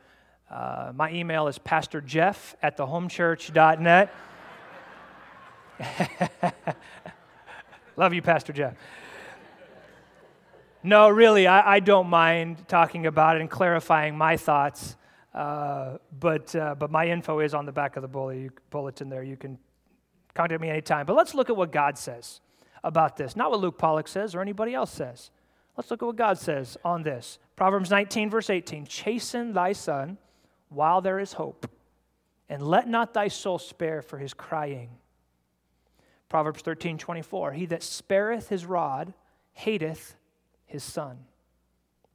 Uh, my email is pastorjeff at thehomechurch.net. Love you, Pastor Jeff. No, really, I, I, don't mind talking about it and clarifying my thoughts. Uh, but, uh, but my info is on the back of the bulletin there. You can contact me anytime. But let's look at what God says about this. Not what Luke Pollock says or anybody else says. Let's look at what God says on this. Proverbs 19, verse 18 Chasten thy son while there is hope, and let not thy soul spare for his crying. Proverbs 13, 24 He that spareth his rod hateth his son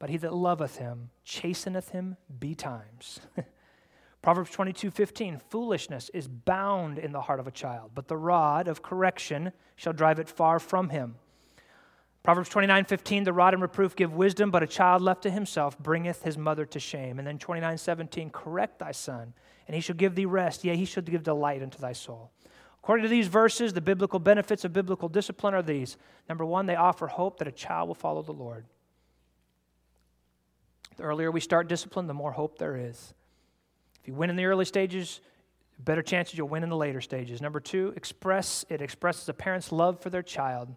but he that loveth him chasteneth him betimes. Proverbs 22 15, foolishness is bound in the heart of a child, but the rod of correction shall drive it far from him. Proverbs 29 15, the rod and reproof give wisdom, but a child left to himself bringeth his mother to shame. And then 29 17, correct thy son, and he shall give thee rest, yea, he shall give delight unto thy soul. According to these verses, the biblical benefits of biblical discipline are these. Number one, they offer hope that a child will follow the Lord. The earlier we start discipline, the more hope there is. If you win in the early stages, better chances you'll win in the later stages. Number two, express it expresses a parent's love for their child.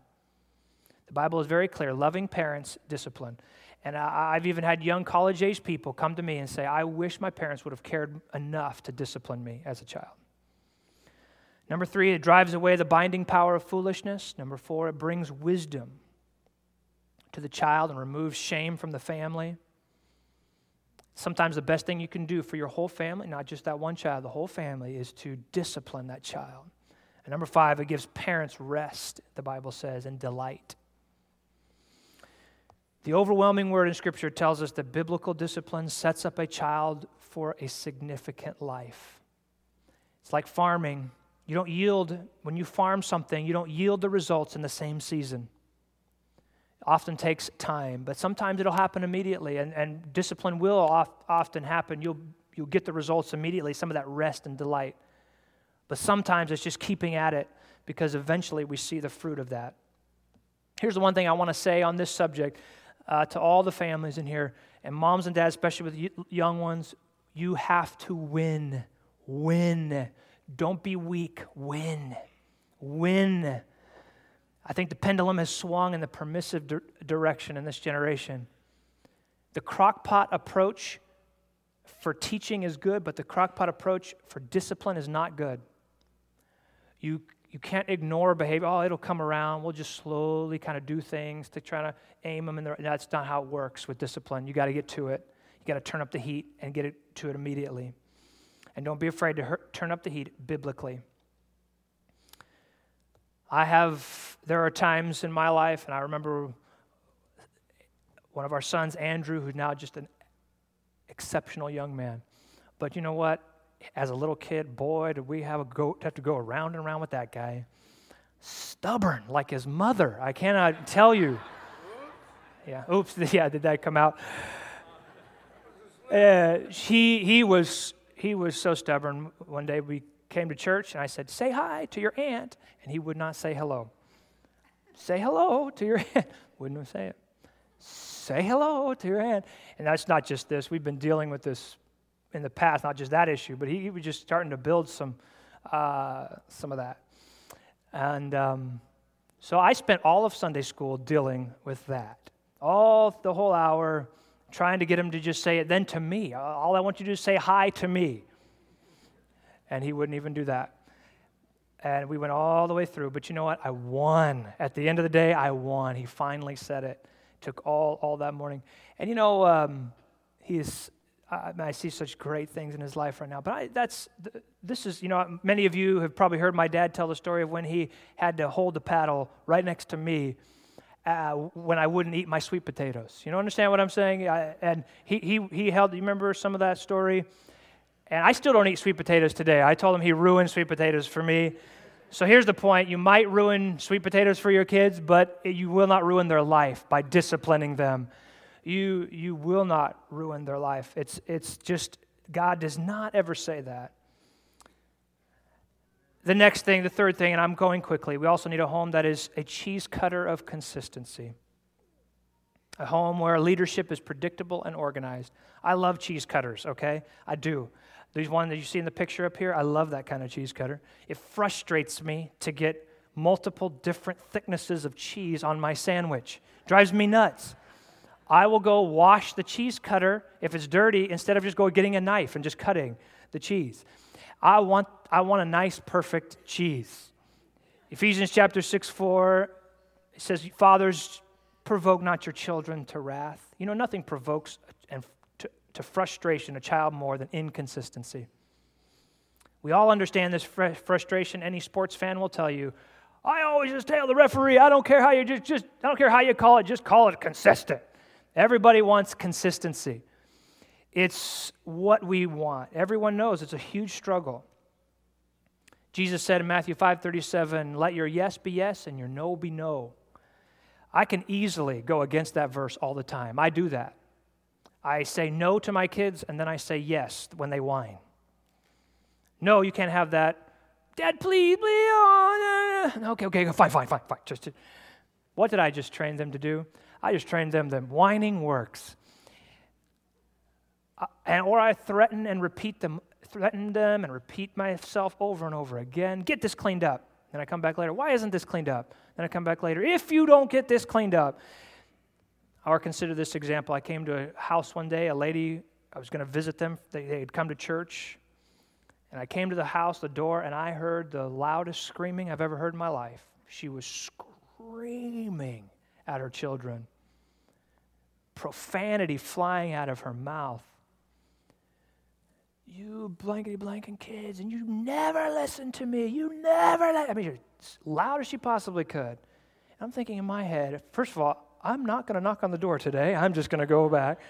The Bible is very clear loving parents discipline. And I've even had young college age people come to me and say, I wish my parents would have cared enough to discipline me as a child. Number three, it drives away the binding power of foolishness. Number four, it brings wisdom to the child and removes shame from the family. Sometimes the best thing you can do for your whole family, not just that one child, the whole family, is to discipline that child. And number five, it gives parents rest, the Bible says, and delight. The overwhelming word in Scripture tells us that biblical discipline sets up a child for a significant life. It's like farming. You don't yield, when you farm something, you don't yield the results in the same season often takes time, but sometimes it'll happen immediately, and, and discipline will oft, often happen. You'll, you'll get the results immediately, some of that rest and delight. But sometimes it's just keeping at it because eventually we see the fruit of that. Here's the one thing I want to say on this subject uh, to all the families in here, and moms and dads, especially with young ones, you have to win. Win. Don't be weak. Win. Win. I think the pendulum has swung in the permissive di- direction in this generation. The crockpot approach for teaching is good, but the crockpot approach for discipline is not good. You, you can't ignore behavior. Oh, it'll come around. We'll just slowly kind of do things to try to aim them in the. That's not how it works with discipline. You got to get to it. You got to turn up the heat and get it to it immediately. And don't be afraid to hurt, turn up the heat biblically. I have, there are times in my life, and I remember one of our sons, Andrew, who's now just an exceptional young man. But you know what? As a little kid, boy, did we have, a go, have to go around and around with that guy. Stubborn, like his mother. I cannot tell you. Yeah, oops, yeah, did that come out? Uh, he, he, was, he was so stubborn. One day we came to church and I said, Say hi to your aunt. And he would not say hello. Say hello to your aunt. Wouldn't say it. Say hello to your aunt. And that's not just this. We've been dealing with this in the past, not just that issue, but he, he was just starting to build some, uh, some of that. And um, so I spent all of Sunday school dealing with that. All the whole hour trying to get him to just say it then to me. All I want you to do is say hi to me and he wouldn't even do that. And we went all the way through. But you know what? I won. At the end of the day, I won. He finally said it. Took all, all that morning. And you know, um, he's, I, I, see such great things in his life right now. But I, that's this is you know many of you have probably heard my dad tell the story of when he had to hold the paddle right next to me uh, when I wouldn't eat my sweet potatoes. You know, understand what I'm saying? I, and he, he, he held, you remember some of that story? And I still don't eat sweet potatoes today. I told him he ruined sweet potatoes for me. So here's the point you might ruin sweet potatoes for your kids, but you will not ruin their life by disciplining them. You, you will not ruin their life. It's, it's just, God does not ever say that. The next thing, the third thing, and I'm going quickly, we also need a home that is a cheese cutter of consistency. A home where leadership is predictable and organized. I love cheese cutters, okay? I do. These one that you see in the picture up here, I love that kind of cheese cutter. It frustrates me to get multiple different thicknesses of cheese on my sandwich. Drives me nuts. I will go wash the cheese cutter if it's dirty instead of just go getting a knife and just cutting the cheese. I want, I want a nice, perfect cheese. Ephesians chapter 6 4, it says, Fathers, provoke not your children to wrath. You know, nothing provokes and to, frustration a child more than inconsistency. We all understand this fr- frustration. Any sports fan will tell you, I always just tell the referee, I don't care how you just, just I don't care how you call it, just call it consistent. Everybody wants consistency. It's what we want. Everyone knows it's a huge struggle. Jesus said in Matthew 5:37, "Let your yes be yes and your no be no." I can easily go against that verse all the time. I do that. I say no to my kids and then I say yes when they whine. No, you can't have that. Dad, please, please. Oh, okay, okay, fine, fine, fine, fine. Just, what did I just train them to do? I just trained them that whining works uh, and or I threaten and repeat them, threaten them and repeat myself over and over again. Get this cleaned up. Then I come back later. Why isn't this cleaned up? Then I come back later. If you don't get this cleaned up, or consider this example. I came to a house one day. A lady, I was going to visit them. They, they had come to church, and I came to the house, the door, and I heard the loudest screaming I've ever heard in my life. She was screaming at her children, profanity flying out of her mouth you blankety blanking kids, and you never listen to me. You never let. I mean, as loud as she possibly could. I'm thinking in my head, first of all, I'm not going to knock on the door today. I'm just going to go back.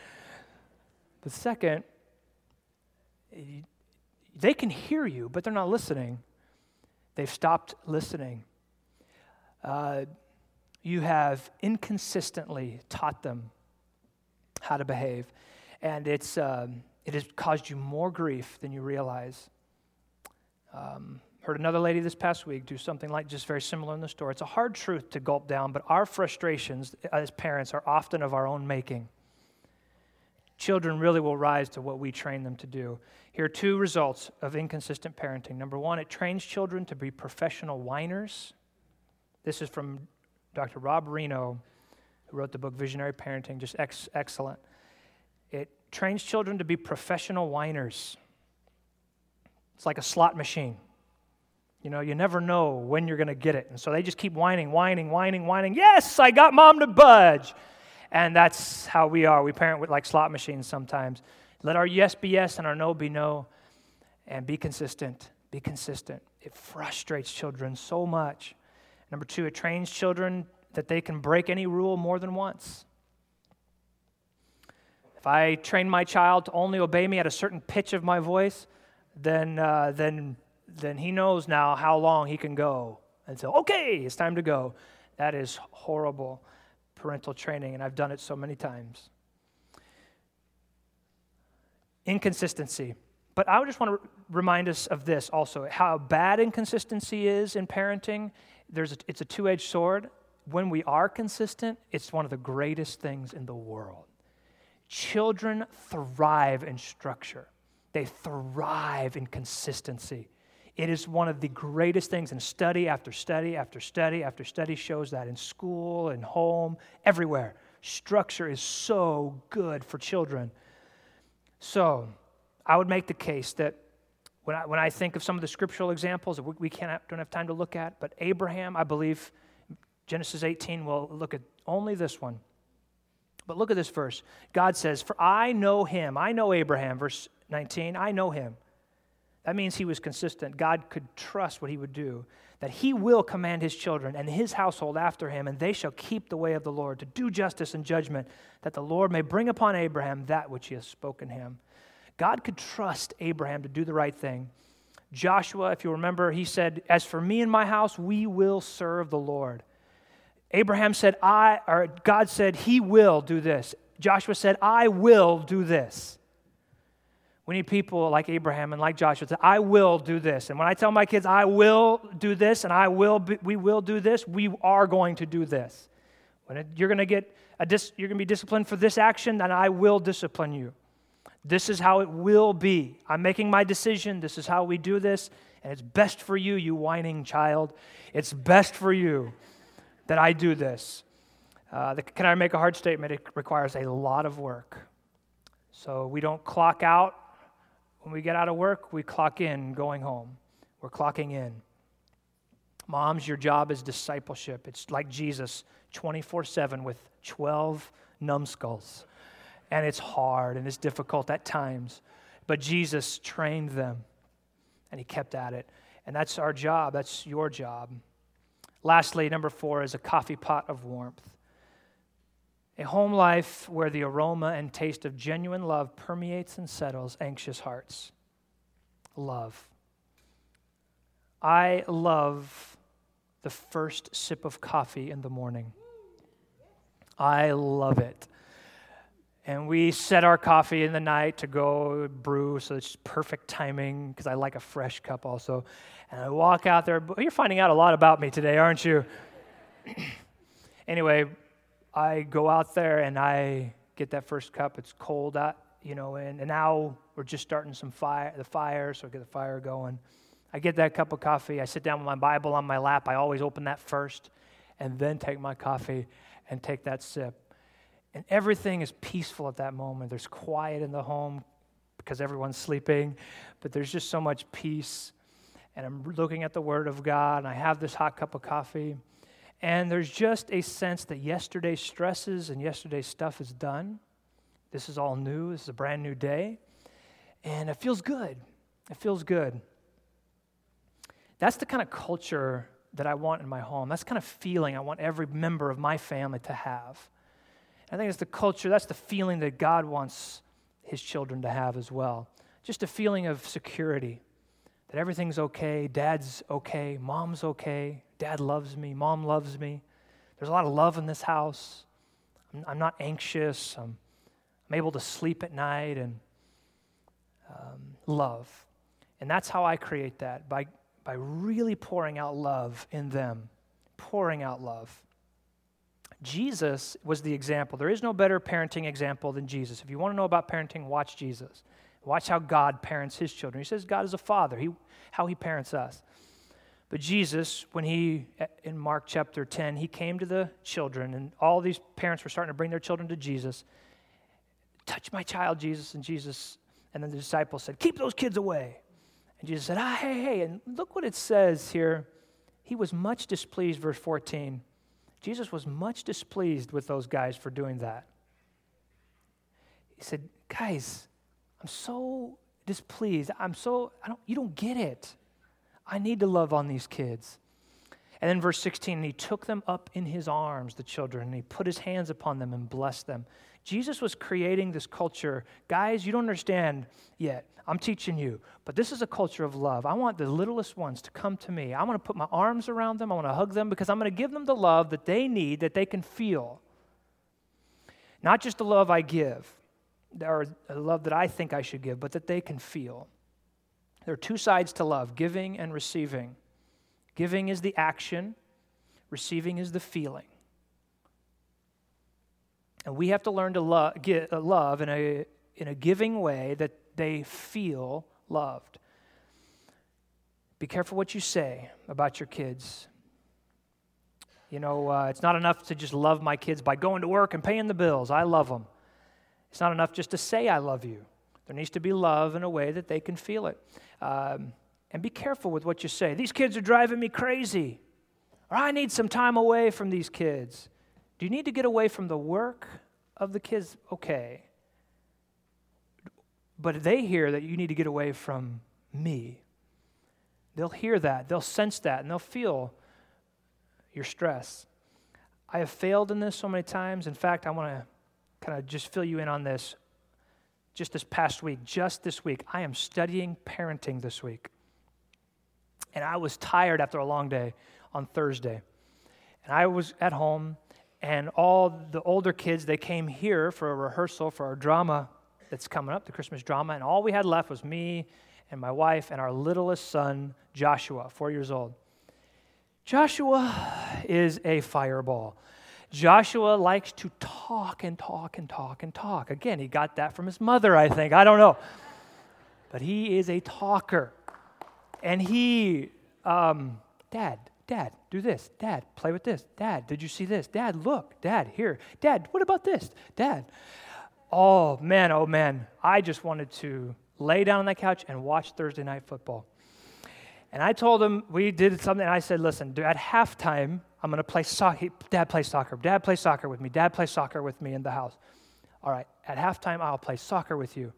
The second, they can hear you, but they're not listening. They've stopped listening. Uh, you have inconsistently taught them how to behave. And it's. Um, it has caused you more grief than you realize. Um, heard another lady this past week do something like just very similar in the store. It's a hard truth to gulp down, but our frustrations as parents are often of our own making. Children really will rise to what we train them to do. Here are two results of inconsistent parenting. Number one, it trains children to be professional whiners. This is from Dr. Rob Rienow, who wrote the book Visionary Parenting, just ex- excellent. It trains children to be professional whiners. It's like a slot machine. You know, you never know when you're going to get it. And so they just keep whining, whining, whining, whining. Yes, I got mom to budge. And that's how we are. We parent with like slot machines sometimes. Let our yes be yes and our no be no. And be consistent. Be consistent. It frustrates children so much. Number two, it trains children that they can break any rule more than once. If I train my child to only obey me at a certain pitch of my voice, then, uh, then, then he knows now how long he can go. And so, okay, it's time to go. That is horrible parental training, and I've done it so many times. Inconsistency. But I just want to remind us of this also how bad inconsistency is in parenting. There's a, it's a two edged sword. When we are consistent, it's one of the greatest things in the world. Children thrive in structure, they thrive in consistency. It is one of the greatest things, and study after study after study after study shows that in school and home, everywhere. Structure is so good for children. So, I would make the case that when I, when I think of some of the scriptural examples that we, we can't, don't have time to look at, but Abraham, I believe, Genesis 18, we'll look at only this one But look at this verse. God says, For I know him. I know Abraham. Verse 19, I know him. That means he was consistent. God could trust what he would do, that he will command his children and his household after him, and they shall keep the way of the Lord to do justice and judgment, that the Lord may bring upon Abraham that which he has spoken him. God could trust Abraham to do the right thing. Joshua, if you remember, he said, As for me and my house, we will serve the Lord. Abraham said, I, or God said, He will do this. Joshua said, I will do this. We need people like Abraham and like Joshua to say, I will do this. And when I tell my kids, I will do this and I will be, we will do this, we are going to do this. When it, you're going to get dis, you're going to be disciplined for this action, then I will discipline you. This is how it will be. I'm making my decision. This is how we do this. And it's best for you, you whining child. It's best for you that I do this. Uh, the, can I make a hard statement? It requires a lot of work. So we don't clock out. When we get out of work, we clock in going home. We're clocking in. Moms, your job is discipleship. It's like Jesus 24 7 with 12 numbskulls. And it's hard and it's difficult at times. But Jesus trained them and he kept at it. And that's our job. That's your job. Lastly, number four is a coffee pot of warmth. A home life where the aroma and taste of genuine love permeates and settles anxious hearts. Love. I love the first sip of coffee in the morning. I love it. And we set our coffee in the night to go brew, so it's perfect timing because I like a fresh cup also. And I walk out there. You're finding out a lot about me today, aren't you? anyway, I go out there and I get that first cup. It's cold out, you know, and, and now we're just starting some fire, the fire, so I get the fire going. I get that cup of coffee. I sit down with my Bible on my lap. I always open that first and then take my coffee and take that sip. And everything is peaceful at that moment. There's quiet in the home because everyone's sleeping, but there's just so much peace. And I'm looking at the Word of God, and I have this hot cup of coffee. And there's just a sense that yesterday's stresses and yesterday's stuff is done. This is all new. This is a brand new day. And it feels good. It feels good. That's the kind of culture that I want in my home. That's kind of feeling I want every member of my family to have. I think it's the culture, that's the feeling that God wants his children to have as well. Just a feeling of security that everything's okay, dad's okay, mom's okay, dad loves me, mom loves me. There's a lot of love in this house. I'm, I'm not anxious. I'm, I'm, able to sleep at night and um, love. And that's how I create that by, by really pouring out love in them, pouring out love. Jesus was the example. There is no better parenting example than Jesus. If you want to know about parenting, watch Jesus. Watch how God parents his children. He says God is a father, he, how he parents us. But Jesus, when he, in Mark chapter 10, he came to the children, and all these parents were starting to bring their children to Jesus. Touch my child, Jesus. And Jesus, and then the disciples said, Keep those kids away. And Jesus said, Ah, hey, hey. And look what it says here. He was much displeased, verse 14 Jesus was much displeased with those guys for doing that. He said, Guys, I'm so displeased. I'm so, I don't, you don't get it. I need to love on these kids. And then verse 16, he took them up in his arms, the children, and he put his hands upon them and blessed them. Jesus was creating this culture. Guys, you don't understand yet. I'm teaching you. But this is a culture of love. I want the littlest ones to come to me. I want to put my arms around them. I want to hug them because I'm going to give them the love that they need, that they can feel. Not just the love I give, or love that I think I should give, but that they can feel. There are two sides to love giving and receiving. Giving is the action, receiving is the feeling. And we have to learn to lo- get, uh, love in a, in a giving way that they feel loved. Be careful what you say about your kids. You know, uh, it's not enough to just love my kids by going to work and paying the bills. I love them. It's not enough just to say, I love you. There needs to be love in a way that they can feel it. Um, and be careful with what you say. These kids are driving me crazy. Or I need some time away from these kids. Do you need to get away from the work of the kids, okay. But they hear that you need to get away from me. They'll hear that, they'll sense that, and they'll feel your stress. I have failed in this so many times. In fact, I want to kind of just fill you in on this. Just this past week, just this week, I am studying parenting this week. And I was tired after a long day on Thursday. And I was at home, and all the older kids, they came here for a rehearsal for our drama that's coming up, the Christmas drama. And all we had left was me and my wife and our littlest son, Joshua, four years old. Joshua is a fireball. Joshua likes to talk and talk and talk and talk. Again, he got that from his mother, I think. I don't know. But he is a talker. And he, um, Dad, Dad, do this. Dad, play with this. Dad, did you see this? Dad, look. Dad, here. Dad, what about this? Dad. Oh, man, oh, man. I just wanted to lay down on that couch and watch Thursday night football. And I told him, we did something. I said, listen, at halftime, I'm going to play soccer. Dad plays soccer. Dad plays soccer with me. Dad plays soccer with me in the house. All right, at halftime, I'll play soccer with you.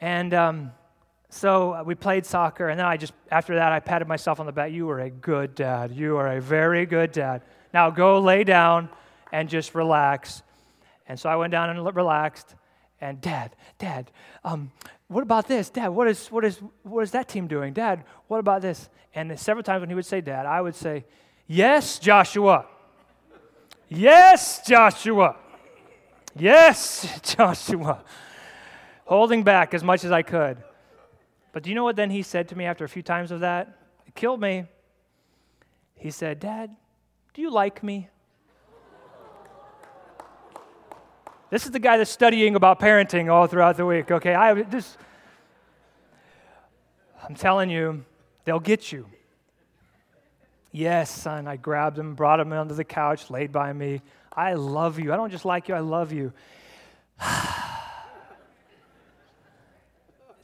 And um, so we played soccer, and then I just, after that, I patted myself on the back. You are a good dad. You are a very good dad. Now go lay down and just relax. And so I went down and relaxed. And dad, dad, um, what about this? Dad, what is, what, is, what is that team doing? Dad, what about this? And several times when he would say dad, I would say, Yes, Joshua. Yes, Joshua. Yes, Joshua. Holding back as much as I could. But do you know what then he said to me after a few times of that? It killed me. He said, Dad, do you like me? This is the guy that's studying about parenting all throughout the week, okay? I just I'm telling you, they'll get you. Yes, son, I grabbed him, brought him under the couch, laid by me. I love you. I don't just like you, I love you.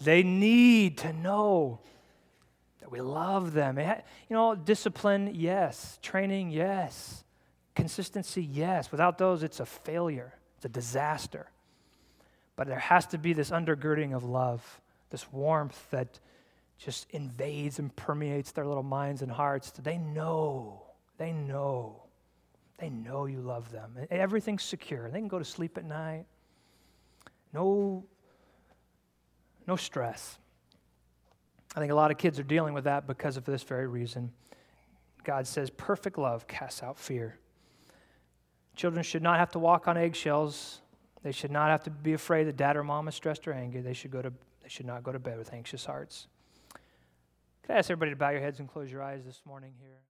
they need to know that we love them. You know, discipline, yes. Training, yes. Consistency, yes. Without those, it's a failure, it's a disaster. But there has to be this undergirding of love, this warmth that just invades and permeates their little minds and hearts. They know, they know, they know you love them. Everything's secure. They can go to sleep at night. No, no stress. I think a lot of kids are dealing with that because of this very reason. God says, perfect love casts out fear. Children should not have to walk on eggshells. They should not have to be afraid that dad or mom is stressed or angry. They should, go to, they should not go to bed with anxious hearts. Could I ask everybody to bow your heads and close your eyes this morning here?